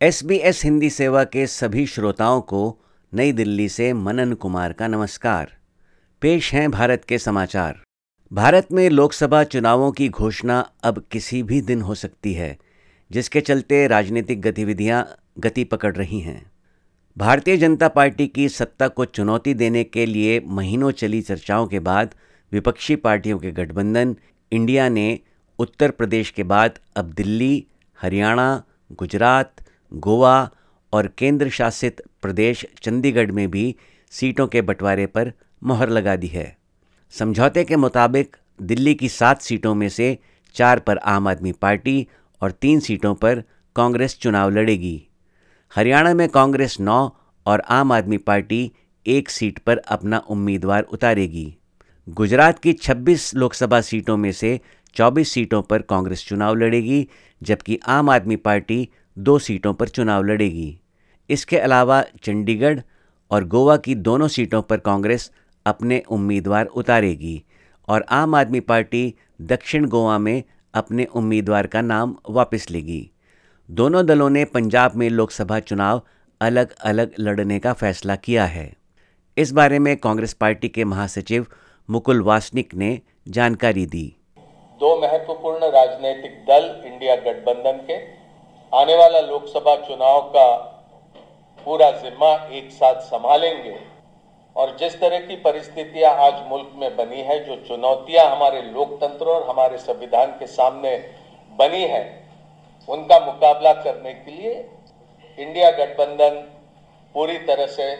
S B S Hindi सेवा के सभी श्रोताओं को नई दिल्ली से मनन कुमार का नमस्कार। पेश हैं भारत के समाचार। भारत में लोकसभा चुनावों की घोषणा अब किसी भी दिन हो सकती है, जिसके चलते राजनीतिक गतिविधियाँ गति पकड़ रही हैं। भारतीय जनता पार्टी की सत्ता को चुनौती देने के लिए महीनों चली चर्चाओं के बाद विपक्षी पार्टियों के गठबंधन, इंडिया ने उत्तर प्रदेश के बाद अब दिल्ली, हरियाणा, गुजरात गोवा और केंद्र शासित प्रदेश चंडीगढ़ में भी सीटों के बंटवारे पर मोहर लगा दी है। समझौते के मुताबिक, दिल्ली की सात सीटों में से चार पर आम आदमी पार्टी और तीन सीटों पर कांग्रेस चुनाव लड़ेगी। हरियाणा में कांग्रेस नौ और आम आदमी पार्टी एक सीट पर अपना उम्मीदवार उतारेगी। गुजरात की 26 लोकसभा सीटों में से 24 सीटों पर कांग्रेस चुनाव लड़ेगी, जबकि आम आदमी पार्टी दो सीटों पर चुनाव लड़ेगी। इसके अलावा चंडीगढ़ और गोवा की दोनों सीटों पर कांग्रेस अपने उम्मीदवार उतारेगी और आम आदमी पार्टी दक्षिण गोवा में अपने उम्मीदवार का नाम वापस लेगी। दोनों दलों ने पंजाब में लोकसभा चुनाव अलग अलग लड़ने का फैसला किया है। इस बारे में कांग्रेस पार्टी के महासचिव मुकुल वासनिक ने जानकारी दी। दो महत्वपूर्ण राजनीतिक दल इंडिया गठबंधन के आने वाला लोकसभा चुनाव का पूरा जिम्मा एक साथ संभालेंगे। और जिस तरह की परिस्थितियाँ आज मुल्क में बनी है, जो चुनौतियाँ हमारे लोकतंत्र और हमारे संविधान के सामने बनी है, उनका मुकाबला करने के लिए इंडिया गठबंधन पूरी तरह से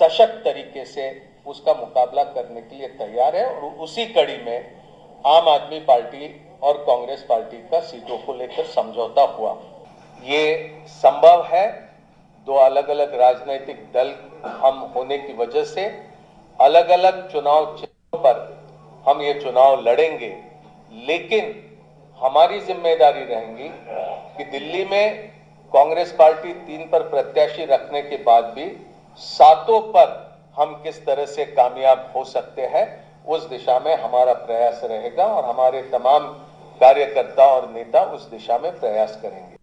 सशक्त तरीके से उसका मुकाबला करने के लिए तैयार है और उसी कड़ी में आम आदमी पार्टी और कांग्रेस पार्टी का सीटों को लेकर समझौता हुआ। ये संभव है। दो अलग अलग राजनीतिक दल हम होने की वजह से अलग अलग चुनाव चिन्हों पर हम ये चुनाव लड़ेंगे। लेकिन हमारी ज़िम्मेदारी रहेगी कि दिल्ली में कांग्रेस पार्टी तीन पर प्रत्याशी रखने के बाद भी सातों पर हम किस तरह से कामयाब हो सकते हैं, उस दिशा में हमारा प्रयास रहेगा और हमारे तमाम कार्यकर्ता और नेता उस दिशा में प्रयास करेंगे।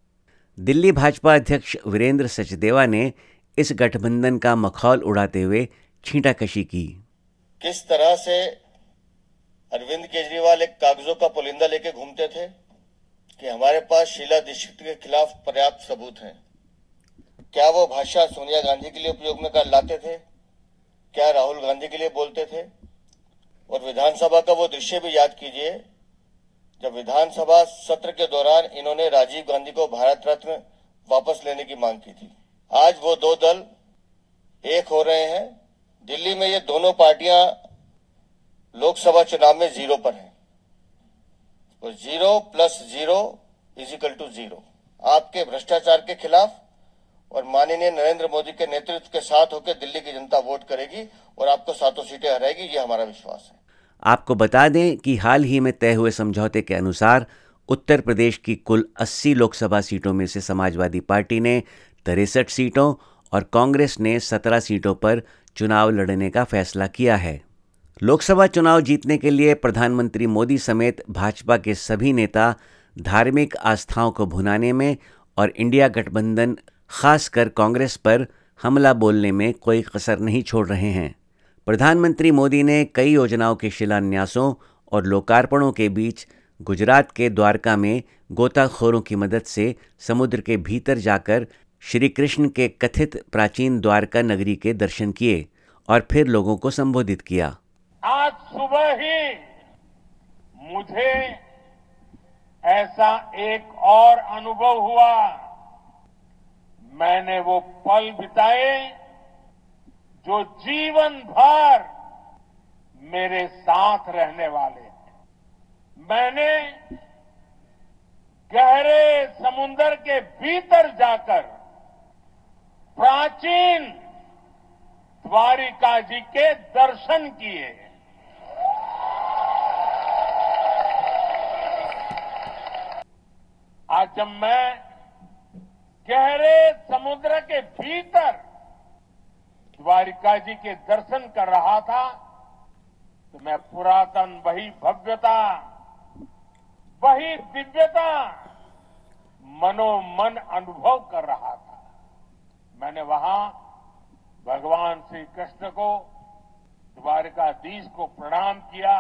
दिल्ली भाजपा अध्यक्ष वीरेंद्र सचदेवा ने इस गठबंधन का मखौल उड़ाते हुए छींटाकशी की। किस तरह से अरविंद केजरीवाल एक कागजों का पुलिंदा लेके घूमते थे कि हमारे पास शीला दीक्षित के खिलाफ पर्याप्त सबूत हैं? क्या वो भाषा सोनिया गांधी के लिए उपयोग में कर लाते थे? क्या राहुल गांधी के लिए बोलते थे? और विधानसभा का वो दृश्य भी याद कीजिए जब विधानसभा सत्र के दौरान इन्होंने राजीव गांधी को भारत रत्न वापस लेने की मांग की थी। आज वो दो दल एक हो रहे हैं। दिल्ली में ये दोनों पार्टियाँ लोकसभा चुनाव में ज़ीरो पर हैं। तो zero plus zero equal to zero. आपके भ्रष्टाचार के खिलाफ और माननीय नरेंद्र मोदी के नेतृत्व के साथ होकर दिल्ली की जनता वोट करेगी और आपको सातों सीटें हराएगी, ये हमारा विश्वास है। आपको बता दें कि हाल ही में तय हुए समझौते के अनुसार उत्तर प्रदेश की कुल 80 लोकसभा सीटों में से समाजवादी पार्टी ने तिरसठ सीटों और कांग्रेस ने 17 सीटों पर चुनाव लड़ने का फैसला किया है। लोकसभा चुनाव जीतने के लिए प्रधानमंत्री मोदी समेत भाजपा के सभी नेता धार्मिक आस्थाओं को भुनाने में और इंडिया गठबंधन, खासकर कांग्रेस पर हमला बोलने में कोई कसर नहीं छोड़ रहे हैं। प्रधानमंत्री मोदी ने कई योजनाओं के शिलान्यासों और लोकार्पणों के बीच गुजरात के द्वारका में गोताखोरों की मदद से समुद्र के भीतर जाकर श्री कृष्ण के कथित प्राचीन द्वारका नगरी के दर्शन किए और फिर लोगों को संबोधित किया। आज सुबह ही मुझे ऐसा एक और अनुभव हुआ। मैंने वो पल बिताए जो जीवन भर मेरे साथ रहने वाले हैं। मैंने गहरे समुन्दर के भीतर जाकर प्राचीन द्वारिका जी के दर्शन किए। आज जब मैं गहरे समुद्र के भीतर द्वारिका जी के दर्शन कर रहा था तो मैं पुरातन, वही भव्यता, वही दिव्यता, मनोमन अनुभव कर रहा था। मैंने वहाँ भगवान श्री कृष्ण को, द्वारकाधीश को प्रणाम किया,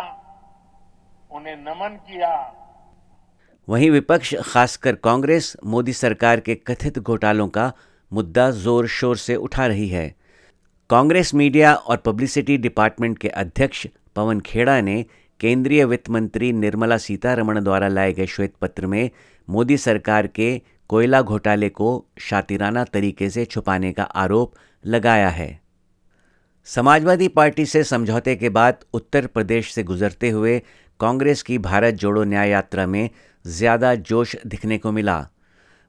उन्हें नमन किया। वहीं विपक्ष, खासकर कांग्रेस, मोदी सरकार के कथित घोटालों का मुद्दा ज़ोर शोर से उठा रही है। कांग्रेस मीडिया और पब्लिसिटी डिपार्टमेंट के अध्यक्ष पवन खेड़ा ने केंद्रीय वित्त मंत्री निर्मला सीतारमण द्वारा लाए गए श्वेत पत्र में मोदी सरकार के कोयला घोटाले को शातिराना तरीके से छुपाने का आरोप लगाया है। समाजवादी पार्टी से समझौते के बाद उत्तर प्रदेश से गुजरते हुए कांग्रेस की भारत जोड़ो न्याय यात्रा में ज़्यादा जोश दिखने को मिला।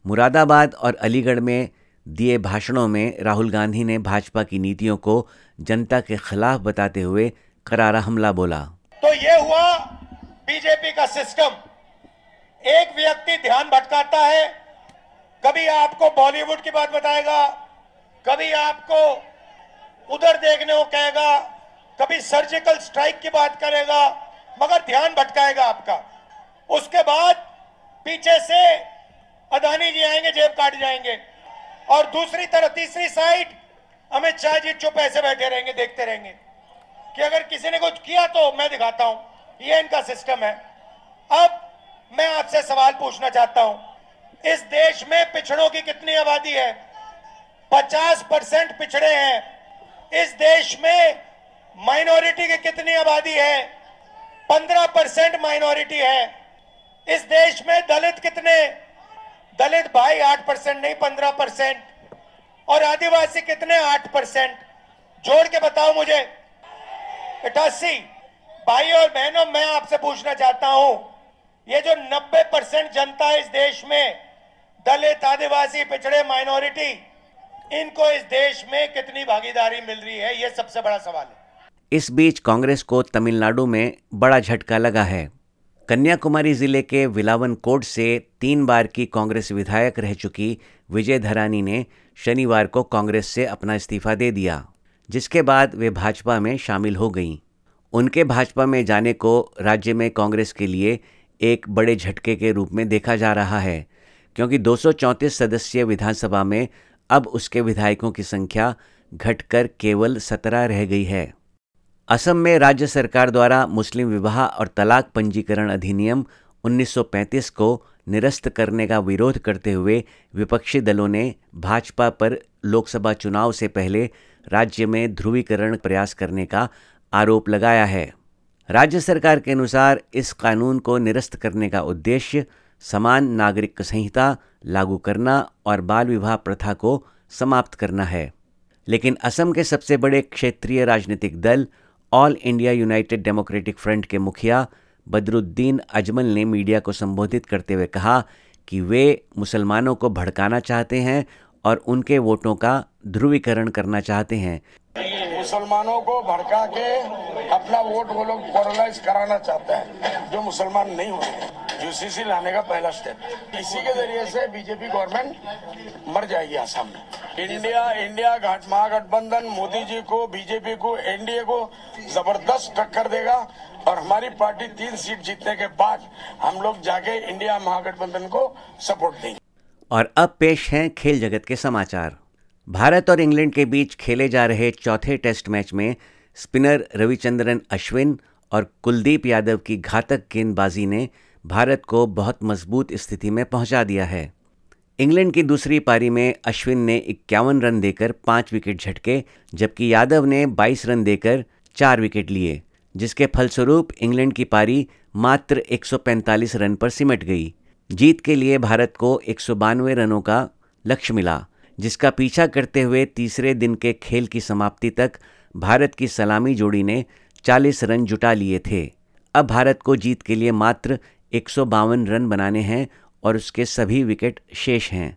मुरादाबाद और अलीगढ़ में दिए भाषणों में राहुल गांधी ने भाजपा की नीतियों को जनता के खिलाफ बताते हुए करारा हमला बोला। तो ये हुआ बीजेपी का सिस्टम एक व्यक्ति ध्यान भटकाता है, कभी आपको बॉलीवुड की बात बताएगा, कभी आपको उधर देखने को कहेगा, कभी सर्जिकल स्ट्राइक की बात करेगा, मगर ध्यान भटकाएगा आपका। उसके बाद पीछे से अदानी जी आएँगे, जेब काट जाएँगे। और दूसरी तरफ़, तीसरी साइड अमित शाह जी चुप ऐसे बैठे रहेंगे, देखते रहेंगे। कि अगर किसी ने कुछ किया तो मैं दिखाता हूँ, ये इनका सिस्टम है। अब मैं आपसे सवाल पूछना चाहता हूँ, इस देश में पिछड़ों की कितनी आबादी है? 50 परसेंट पिछड़े हैं। इस देश में माइनॉरिटी की कितनी आबादी है? 15 परसेंट माइनॉरिटी है। इस देश में दलित भाई आठ परसेंट नहीं 15 परसेंट। और आदिवासी कितने आठ परसेंट? जोड़ के बताओ मुझे। इटासी भाई और बहनों, मैं आपसे पूछना चाहता हूँ, ये जो 90 परसेंट जनता इस देश में, दलित, आदिवासी, पिछड़े, माइनॉरिटी, इनको इस देश में कितनी भागीदारी मिल रही है? ये सबसे बड़ा सवाल है। इस बीच कांग्रेस को तमिलनाडु में बड़ा झटका लगा है। कन्याकुमारी ज़िले के विलावन कोट से तीन बार की कांग्रेस विधायक रह चुकी विजय धरानी ने शनिवार को कांग्रेस से अपना इस्तीफा दे दिया, जिसके बाद वे भाजपा में शामिल हो गईं। उनके भाजपा में जाने को राज्य में कांग्रेस के लिए एक बड़े झटके के रूप में देखा जा रहा है, क्योंकि दो सदस्यीय विधानसभा में अब उसके विधायकों की संख्या घटकर केवल सत्रह रह गई है। असम में राज्य सरकार द्वारा मुस्लिम विवाह और तलाक पंजीकरण अधिनियम 1935 को निरस्त करने का विरोध करते हुए विपक्षी दलों ने भाजपा पर लोकसभा चुनाव से पहले राज्य में ध्रुवीकरण प्रयास करने का आरोप लगाया है। राज्य सरकार के अनुसार इस कानून को निरस्त करने का उद्देश्य समान नागरिक संहिता लागू करना और बाल विवाह प्रथा को समाप्त करना है। लेकिन असम के सबसे बड़े क्षेत्रीय राजनीतिक दल All India United Democratic Front के मुखिया बदरुद्दीन अजमल ने मीडिया को संबोधित करते हुए कहा कि वे मुसलमानों को भड़काना चाहते हैं और उनके वोटों का ध्रुवीकरण करना चाहते हैं। मुसलमानों को भड़का के अपना वोट वो लोग पोलराइज कराना चाहते हैं, जो मुसलमान नहीं होते। यूसीसी लाने का पहला स्टेप इसी के ज़रिए से बीजेपी गवर्नमेंट मर जाएगी आसाम में। इंडिया इंडिया घाट, महागठबंधन, मोदी जी को बीजेपी को एनडीए को ज़बरदस्त टक्कर देगा और हमारी पार्टी तीन सीट जीतने के बाद हम लोग जाके इंडिया महागठबंधन को सपोर्ट देंगे। और अब पेश हैं खेल जगत के समाचार। भारत और इंग्लैंड के बीच खेले जा रहे चौथे टेस्ट मैच में स्पिनर रविचंद्रन अश्विन और कुलदीप यादव की घातक गेंदबाजी ने भारत को बहुत मज़बूत स्थिति में पहुँचा दिया है। इंग्लैंड की दूसरी पारी में अश्विन ने इक्यावन रन देकर पाँच विकेट झटके, जबकि यादव ने 22 रन देकर चार विकेट लिए, जिसके फलस्वरूप इंग्लैंड की पारी मात्र 145 रन पर सिमट गई। जीत के लिए भारत को एक सौ बानवे रनों का लक्ष्य मिला। जिसका पीछा करते हुए तीसरे दिन के खेल की समाप्ति तक भारत की सलामी जोड़ी ने 40 रन जुटा लिए थे। अब भारत को जीत के लिए मात्र एक सौ बावन रन बनाने हैं और उसके सभी विकेट शेष हैं।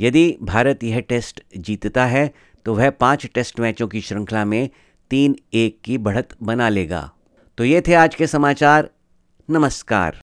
यदि भारत यह टेस्ट जीतता है तो वह पाँच टेस्ट मैचों की श्रृंखला में तीन एक की बढ़त बना लेगा। तो ये थे आज के समाचार। नमस्कार।